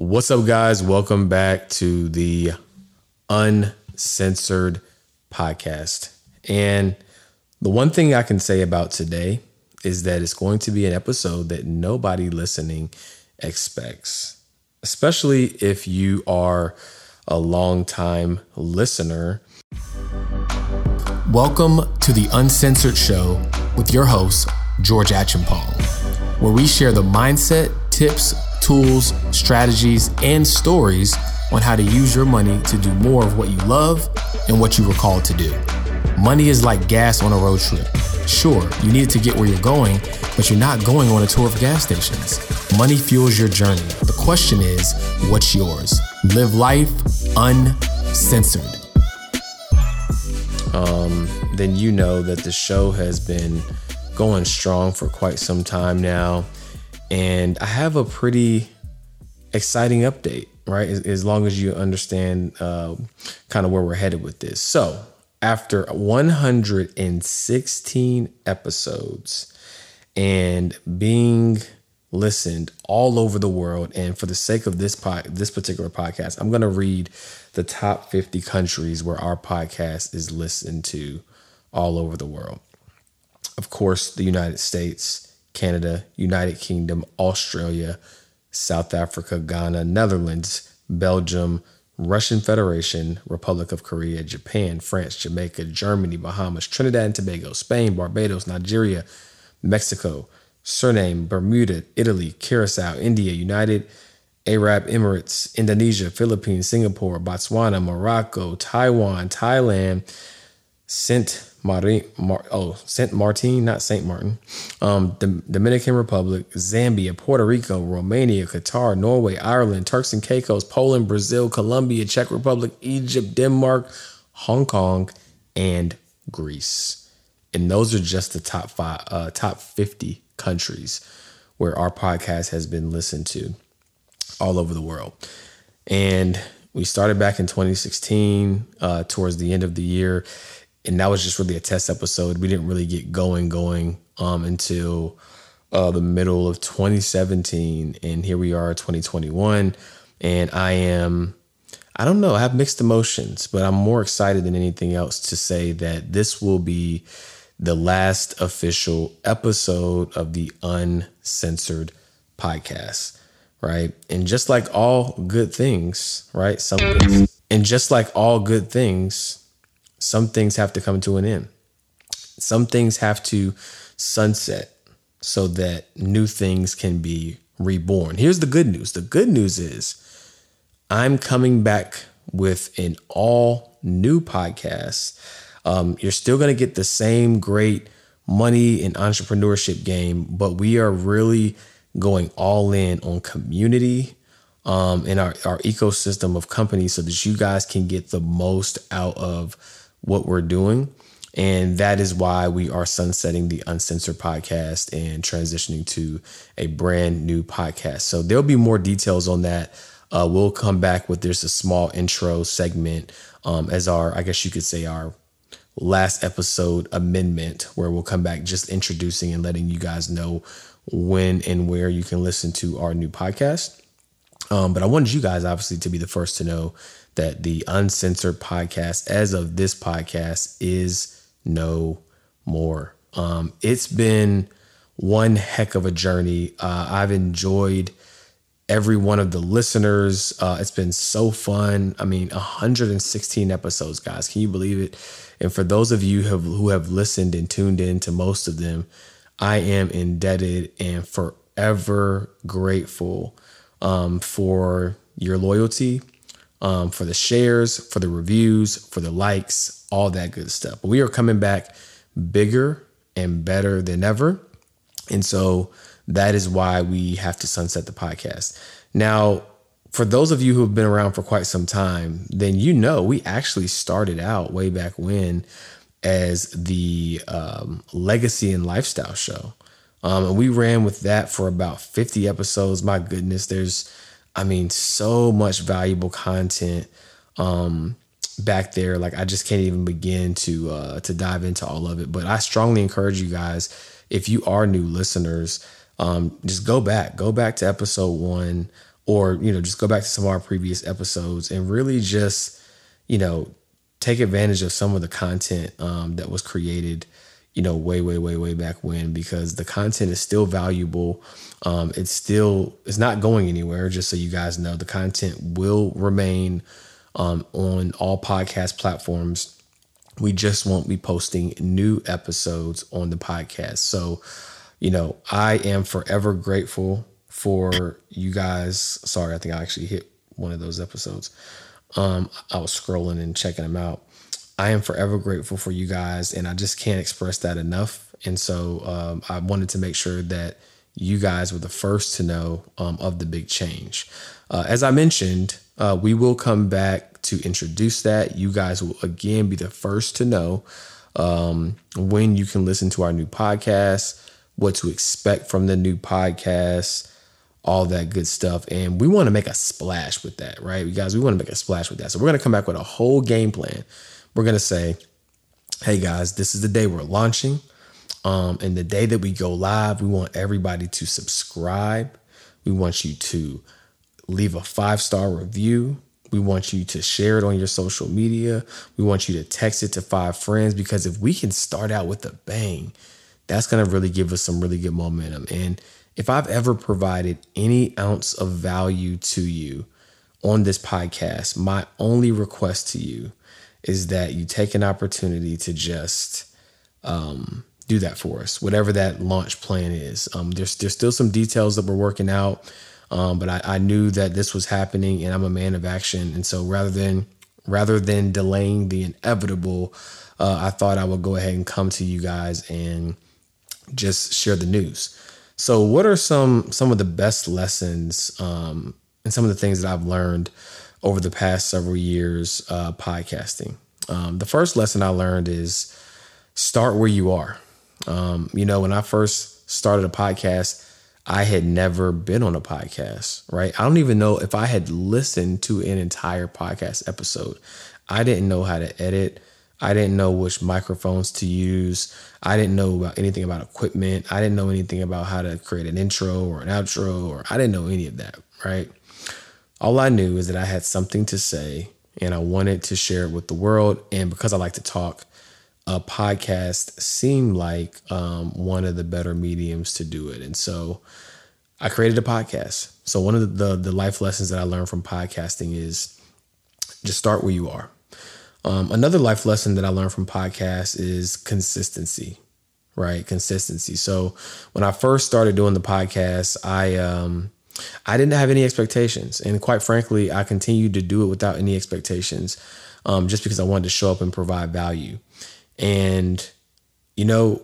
What's up, guys? Welcome back to the Uncensored Podcast. And the one thing I can say about today is that it's going to be an episode that nobody listening expects, especially if you are a long-time listener. Welcome to the Uncensored Show with your host, George Achampong, where we share the mindset, tips, tools, strategies, and stories on how to use your money to do more of what you love and what you were called to do. Money is like gas on a road trip. Sure, you need it to get where you're going, but you're not going on a tour of gas stations. Money fuels your journey. The question is, what's yours? Live life uncensored. Um, then you know that the show has been going strong for quite some time now. And I have a pretty exciting update, right? As, as long as you understand uh, kind of where we're headed with this. So, after 116 episodes and being listened all over the world, and for the sake of this pod, this particular podcast, I'm going to read the top 50 countries where our podcast is listened to all over the world. Of course, the United States Canada, United Kingdom, Australia, South Africa, Ghana, Netherlands, Belgium, Russian Federation, Republic of Korea, Japan, France, Jamaica, Germany, Bahamas, Trinidad and Tobago, Spain, Barbados, Nigeria, Mexico, Suriname, Bermuda, Italy, Curacao, India, United Arab Emirates, Indonesia, Philippines, Singapore, Botswana, Morocco, Taiwan, Thailand, Saint Martin, Mar, oh, Saint Martin, not Saint Martin, um, the Dominican Republic, Zambia, Puerto Rico, Romania, Qatar, Norway, Ireland, Turks and Caicos, Poland, Brazil, Colombia, Czech Republic, Egypt, Denmark, Hong Kong, and Greece. And those are just the top five, uh, top 50 countries where our podcast has been listened to all over the world. And we started back in 2016, uh, towards the end of the year and that was just really a test episode. We didn't really get going going um, until uh, the middle of 2017, and here we are, 2021, and I am. I don't know. I have mixed emotions, but I'm more excited than anything else to say that this will be the last official episode of the uncensored podcast, right? And just like all good things, right? Some things, and just like all good things, some things have to come to an end. Some things have to sunset so that new things can be reborn. Here's the good news the good news is I'm coming back with an all new podcast. Um, you're still going to get the same great money and entrepreneurship game, but we are really going all in on community um, and our, our ecosystem of companies so that you guys can get the most out of what we're doing. And that is why we are sunsetting the Uncensored podcast and transitioning to a brand new podcast. So there'll be more details on that. Uh, we'll come back with there's a small intro segment um, as our, I guess you could say, our last episode amendment, where we'll come back just introducing and letting you guys know when and where you can listen to our new podcast. Um, but I wanted you guys, obviously, to be the first to know that the uncensored podcast, as of this podcast, is no more. Um, it's been one heck of a journey. Uh, I've enjoyed every one of the listeners. Uh, it's been so fun. I mean, 116 episodes, guys. Can you believe it? And for those of you who have, who have listened and tuned in to most of them, I am indebted and forever grateful um, for your loyalty um, for the shares, for the reviews, for the likes, all that good stuff. But we are coming back bigger and better than ever. And so that is why we have to sunset the podcast. Now, for those of you who have been around for quite some time, then you know we actually started out way back when as the um, legacy and lifestyle show. Um, and we ran with that for about 50 episodes. My goodness, there's I mean, so much valuable content um, back there. Like I just can't even begin to uh, to dive into all of it. But I strongly encourage you guys, if you are new listeners, um, just go back, go back to episode one or you know just go back to some of our previous episodes and really just you know take advantage of some of the content um, that was created you know way way way way back when because the content is still valuable. Um, it's still it's not going anywhere just so you guys know. The content will remain um, on all podcast platforms. We just won't be posting new episodes on the podcast. So you know i am forever grateful for you guys. Sorry i think i actually hit one of those episodes. Um, i was scrolling and checking them out I am forever grateful for you guys, and I just can't express that enough. And so um, I wanted to make sure that you guys were the first to know um, of the big change. Uh, as I mentioned, uh, we will come back to introduce that. You guys will again be the first to know um, when you can listen to our new podcast, what to expect from the new podcast, all that good stuff. And we want to make a splash with that, right? You guys, we want to make a splash with that. So we're going to come back with a whole game plan we're going to say, hey guys, this is the day we're launching. Um, and the day that we go live, we want everybody to subscribe. We want you to leave a five star review. We want you to share it on your social media. We want you to text it to five friends because if we can start out with a bang, that's going to really give us some really good momentum. And if I've ever provided any ounce of value to you on this podcast, my only request to you is that you take an opportunity to just um, do that for us, whatever that launch plan is. Um, there's there's still some details that we're working out, um, but I, I, knew that this was happening, and I'm a man of action, and so rather than rather than delaying the inevitable, uh, I thought I would go ahead and come to you guys and just share the news. So, what are some some of the best lessons um, and some of the things that I've learned? Over the past several years uh, podcasting. Um, the first lesson I learned is start where you are. Um, you know, when I first started a podcast, I had never been on a podcast, right? I don't even know if I had listened to an entire podcast episode. I didn't know how to edit. I didn't know which microphones to use. I didn't know about anything about equipment. I didn't know anything about how to create an intro or an outro, or I didn't know any of that, right? All I knew is that I had something to say and I wanted to share it with the world. And because I like to talk, a podcast seemed like um, one of the better mediums to do it. And so I created a podcast. So one of the, the, the life lessons that I learned from podcasting is just start where you are. Um, another life lesson that I learned from podcasts is consistency, right? Consistency. So when I first started doing the podcast, I um, I didn't have any expectations. And quite frankly, I continued to do it without any expectations um, just because I wanted to show up and provide value. And, you know,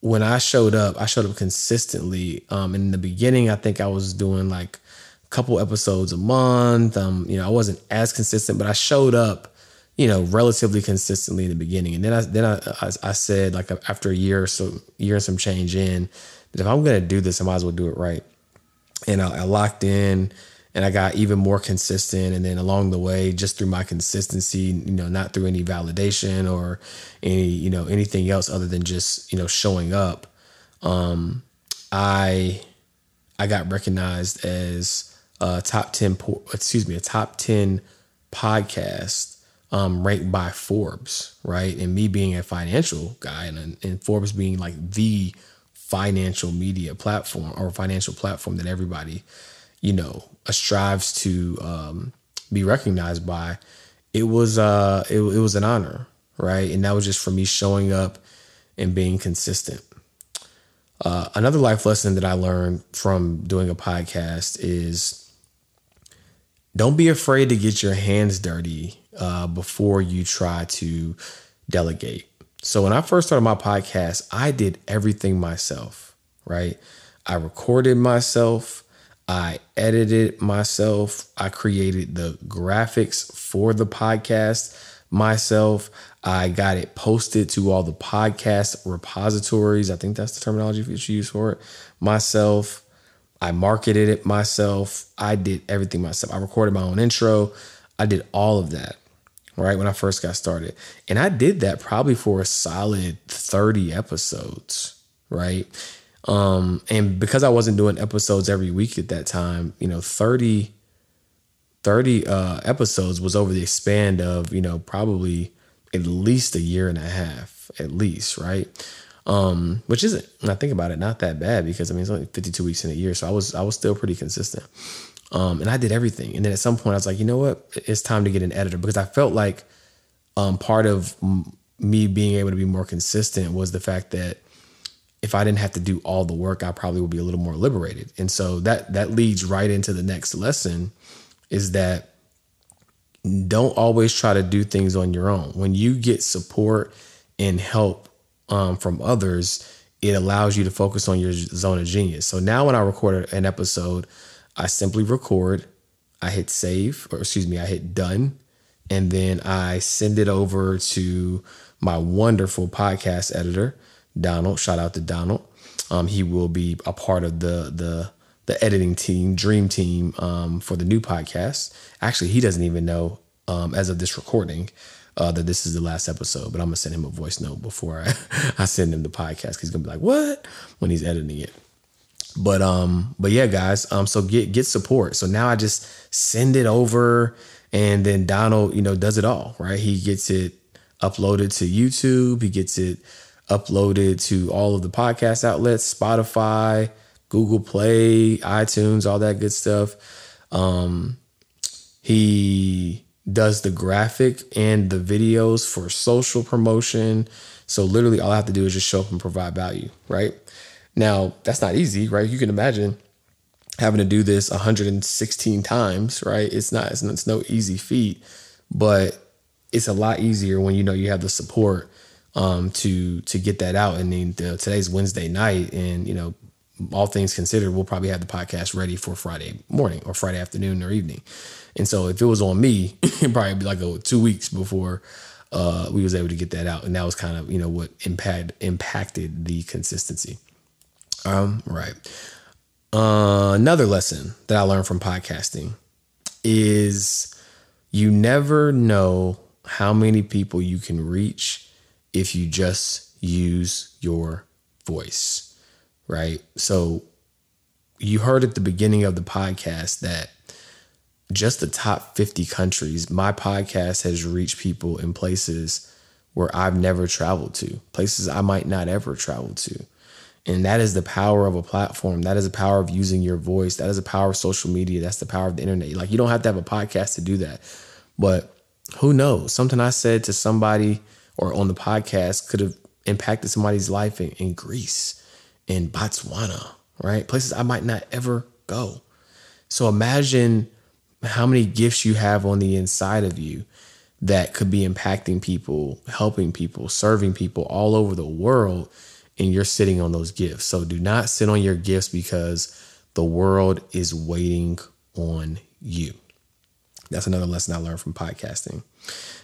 when I showed up, I showed up consistently. Um, in the beginning, I think I was doing like a couple episodes a month. Um, you know, I wasn't as consistent, but I showed up, you know, relatively consistently in the beginning. And then I then I I, I said like after a year or so, year and some change in, that if I'm gonna do this, I might as well do it right and I, I locked in and I got even more consistent. And then along the way, just through my consistency, you know, not through any validation or any, you know, anything else other than just, you know, showing up, um, I, I got recognized as a top 10, excuse me, a top 10 podcast, um, ranked by Forbes, right? And me being a financial guy and, and Forbes being like the financial media platform or financial platform that everybody, you know, strives to um, be recognized by, it was uh it, it was an honor, right? And that was just for me showing up and being consistent. Uh, another life lesson that I learned from doing a podcast is don't be afraid to get your hands dirty uh, before you try to delegate. So when I first started my podcast, I did everything myself, right? I recorded myself, I edited myself, I created the graphics for the podcast myself. I got it posted to all the podcast repositories. I think that's the terminology that should use for it. Myself. I marketed it myself. I did everything myself. I recorded my own intro. I did all of that right? When I first got started. And I did that probably for a solid 30 episodes, right? Um, and because I wasn't doing episodes every week at that time, you know, 30, 30 uh, episodes was over the span of, you know, probably at least a year and a half, at least, right? Um, which isn't, when I think about it, not that bad because I mean it's only 52 weeks in a year. So I was I was still pretty consistent. Um, and I did everything. And then at some point I was like, you know what? It's time to get an editor because I felt like um, part of me being able to be more consistent was the fact that if I didn't have to do all the work, I probably would be a little more liberated. And so that that leads right into the next lesson is that don't always try to do things on your own. When you get support and help um, from others, it allows you to focus on your zone of genius. So now when I record an episode, I simply record, I hit save, or excuse me, I hit done, and then I send it over to my wonderful podcast editor Donald. Shout out to Donald. Um, he will be a part of the the the editing team, dream team um, for the new podcast. Actually, he doesn't even know um, as of this recording uh, that this is the last episode. But I'm gonna send him a voice note before I, I send him the podcast. He's gonna be like, "What?" when he's editing it. But um, but yeah, guys. Um, so get get support. So now I just send it over, and then Donald, you know, does it all. Right? He gets it uploaded to YouTube. He gets it uploaded to all of the podcast outlets, Spotify, Google Play, iTunes, all that good stuff. Um, he does the graphic and the videos for social promotion. So literally all I have to do is just show up and provide value, right? Now, that's not easy, right? You can imagine having to do this 116 times, right? It's not it's, it's no easy feat, but it's a lot easier when you know you have the support um, to to get that out. And then the, today's Wednesday night, and you know, all things considered, we'll probably have the podcast ready for Friday morning or Friday afternoon or evening. And so if it was on me, it'd probably be like a, two weeks before uh, we was able to get that out, and that was kind of you know what impact impacted the consistency. Um, right. Uh, another lesson that I learned from podcasting is you never know how many people you can reach if you just use your voice, right? So you heard at the beginning of the podcast that just the top 50 countries, my podcast has reached people in places where I've never traveled to, places I might not ever travel to. And that is the power of a platform. That is the power of using your voice. That is the power of social media. That's the power of the internet. Like you don't have to have a podcast to do that. But who knows? Something I said to somebody or on the podcast could have impacted somebody's life in, in Greece, in Botswana, right? Places I might not ever go. So imagine how many gifts you have on the inside of you that could be impacting people, helping people, serving people all over the world, and you're sitting on those gifts. So do not sit on your gifts because the world is waiting on you. That's another lesson I learned from podcasting.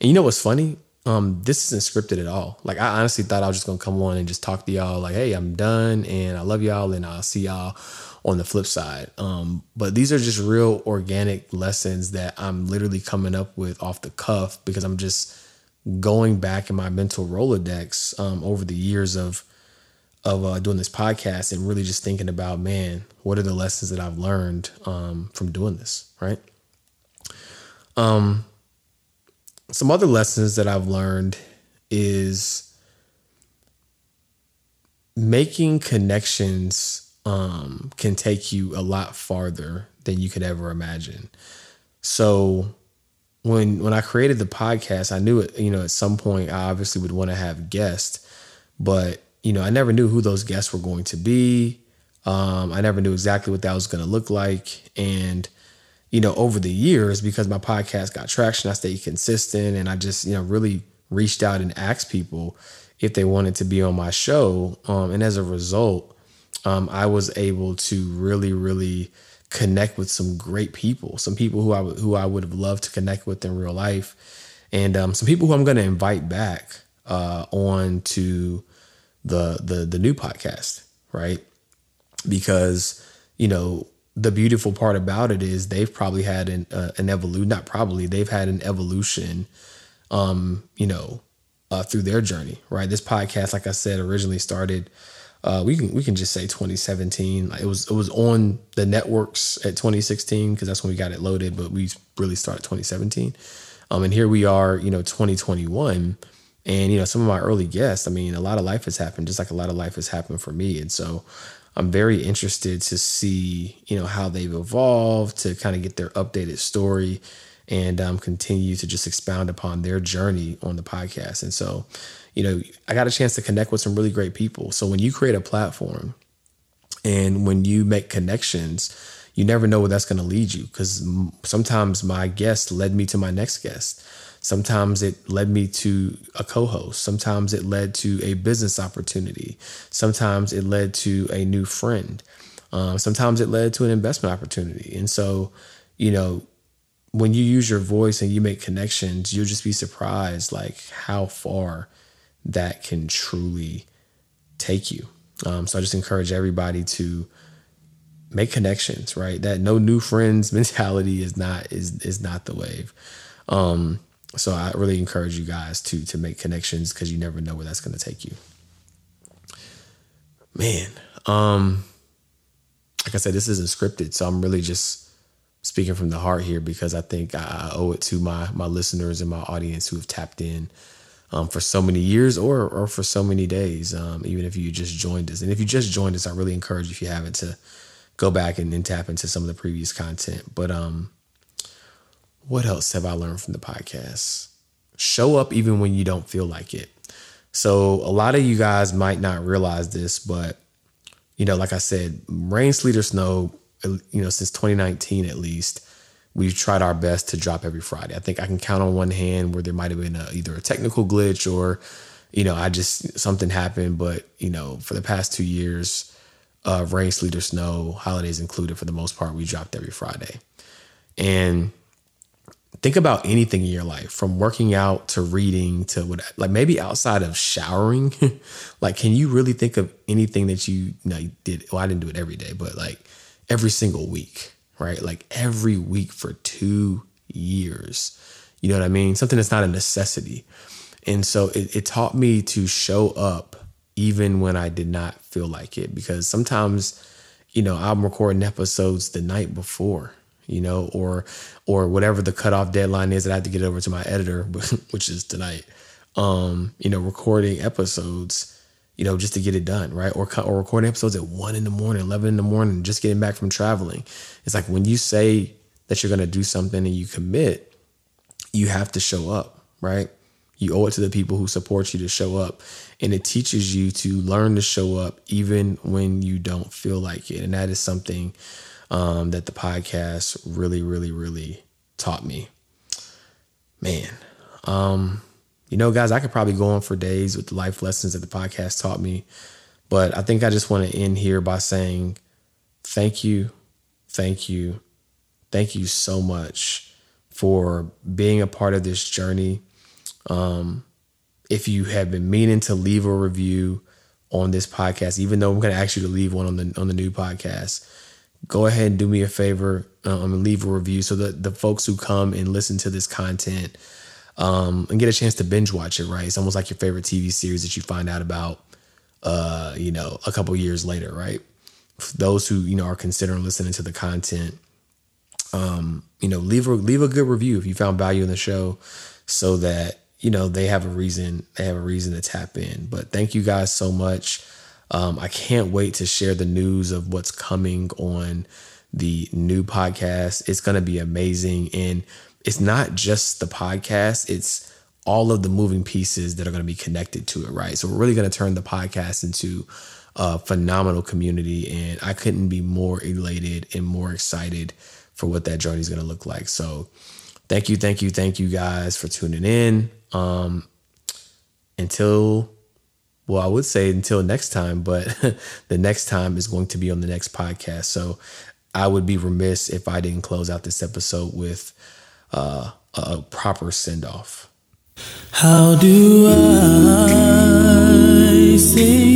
And you know what's funny? um, this isn't scripted at all. Like I honestly thought I was just gonna come on and just talk to y'all like, hey, I'm done and I love y'all and I'll see y'all on the flip side. Um, but these are just real organic lessons that I'm literally coming up with off the cuff because I'm just going back in my mental Rolodex um, over the years of of uh, doing this podcast and really just thinking about, man, what are the lessons that I've learned um, from doing this, right? Um, some other lessons that I've learned is making connections um, can take you a lot farther than you could ever imagine. So when when I created the podcast, I knew it, you know, at some point I obviously would want to have guests, but you know, I never knew who those guests were going to be. Um, I never knew exactly what that was going to look like, and you know, over the years, because my podcast got traction, I stayed consistent and I just, you know, really reached out and asked people if they wanted to be on my show. Um, and as a result, um, I was able to really, really connect with some great people, some people who I w- who I would have loved to connect with in real life, and um, some people who I'm going to invite back uh, on to the the the new podcast, right? Because you know the beautiful part about it is they've probably had an uh, an evolution not probably they've had an evolution um you know uh, through their journey right this podcast like i said originally started uh, we can we can just say 2017. It was it was on the networks at 2016 because that's when we got it loaded, but we really started 2017. Um, and here we are, you know, 2021, and you know some of my early guests. I mean, a lot of life has happened, just like a lot of life has happened for me, and so I'm very interested to see you know how they've evolved to kind of get their updated story and um, continue to just expound upon their journey on the podcast. And so you know, I got a chance to connect with some really great people. So when you create a platform and when you make connections, you never know where that's going to lead you because sometimes my guest led me to my next guest. Sometimes it led me to a co host. Sometimes it led to a business opportunity. Sometimes it led to a new friend. Um, sometimes it led to an investment opportunity. And so, you know, when you use your voice and you make connections, you'll just be surprised like how far that can truly take you. Um, so I just encourage everybody to make connections, right? That no new friends mentality is not is is not the wave. Um, so I really encourage you guys to to make connections because you never know where that's going to take you. Man, um, like I said, this isn't scripted, so I'm really just speaking from the heart here because I think I owe it to my my listeners and my audience who have tapped in um, for so many years or or for so many days, um, even if you just joined us. And if you just joined us, I really encourage if you haven't to go back and, and tap into some of the previous content. But um, what else have I learned from the podcast? Show up even when you don't feel like it. So a lot of you guys might not realize this, but you know, like I said, rain, sleet, or snow, you know, since 2019 at least, we've tried our best to drop every Friday. I think I can count on one hand where there might have been a, either a technical glitch or, you know, I just something happened. But you know, for the past two years, uh, rain, sleet, or snow, holidays included, for the most part, we dropped every Friday. And think about anything in your life, from working out to reading to what, like maybe outside of showering. like, can you really think of anything that you, you know you did? Well, I didn't do it every day, but like every single week right? Like every week for two years. You know what I mean? Something that's not a necessity. And so it, it taught me to show up even when I did not feel like it because sometimes, you know, I'm recording episodes the night before, you know, or or whatever the cutoff deadline is that I have to get over to my editor, which is tonight. Um, you know, recording episodes you know, just to get it done, right? Or or recording episodes at one in the morning, eleven in the morning, just getting back from traveling. It's like when you say that you're to do something and you commit, you have to show up, right? You owe it to the people who support you to show up, and it teaches you to learn to show up even when you don't feel like it, and that is something um, that the podcast really, really, really taught me. Man, um, you know, guys, I could probably go on for days with the life lessons that the podcast taught me, but I think I just want to end here by saying thank you, thank you, thank you so much for being a part of this journey. Um, if you have been meaning to leave a review on this podcast, even though I'm going to ask you to leave one on the on the new podcast, go ahead and do me a favor um, and leave a review so that the folks who come and listen to this content um, and get a chance to binge watch it. Right, it's almost like your favorite TV series that you find out about, uh, you know, a couple years later. Right, those who you know are considering listening to the content, um, you know, leave a leave a good review if you found value in the show, so that you know they have a reason they have a reason to tap in. But thank you guys so much. Um, I can't wait to share the news of what's coming on the new podcast. It's going to be amazing. And it's not just the podcast, it's all of the moving pieces that are going to be connected to it, right? So we're really going to turn the podcast into a phenomenal community. And I couldn't be more elated and more excited for what that journey is going to look like. So thank you, thank you, thank you guys for tuning in. Um, until well, I would say until next time, but the next time is going to be on the next podcast. So I would be remiss if I didn't close out this episode with uh, a proper send off. How do I say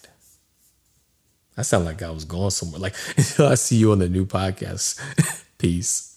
I sound like I was going somewhere. Like until I see you on the new podcast. Peace.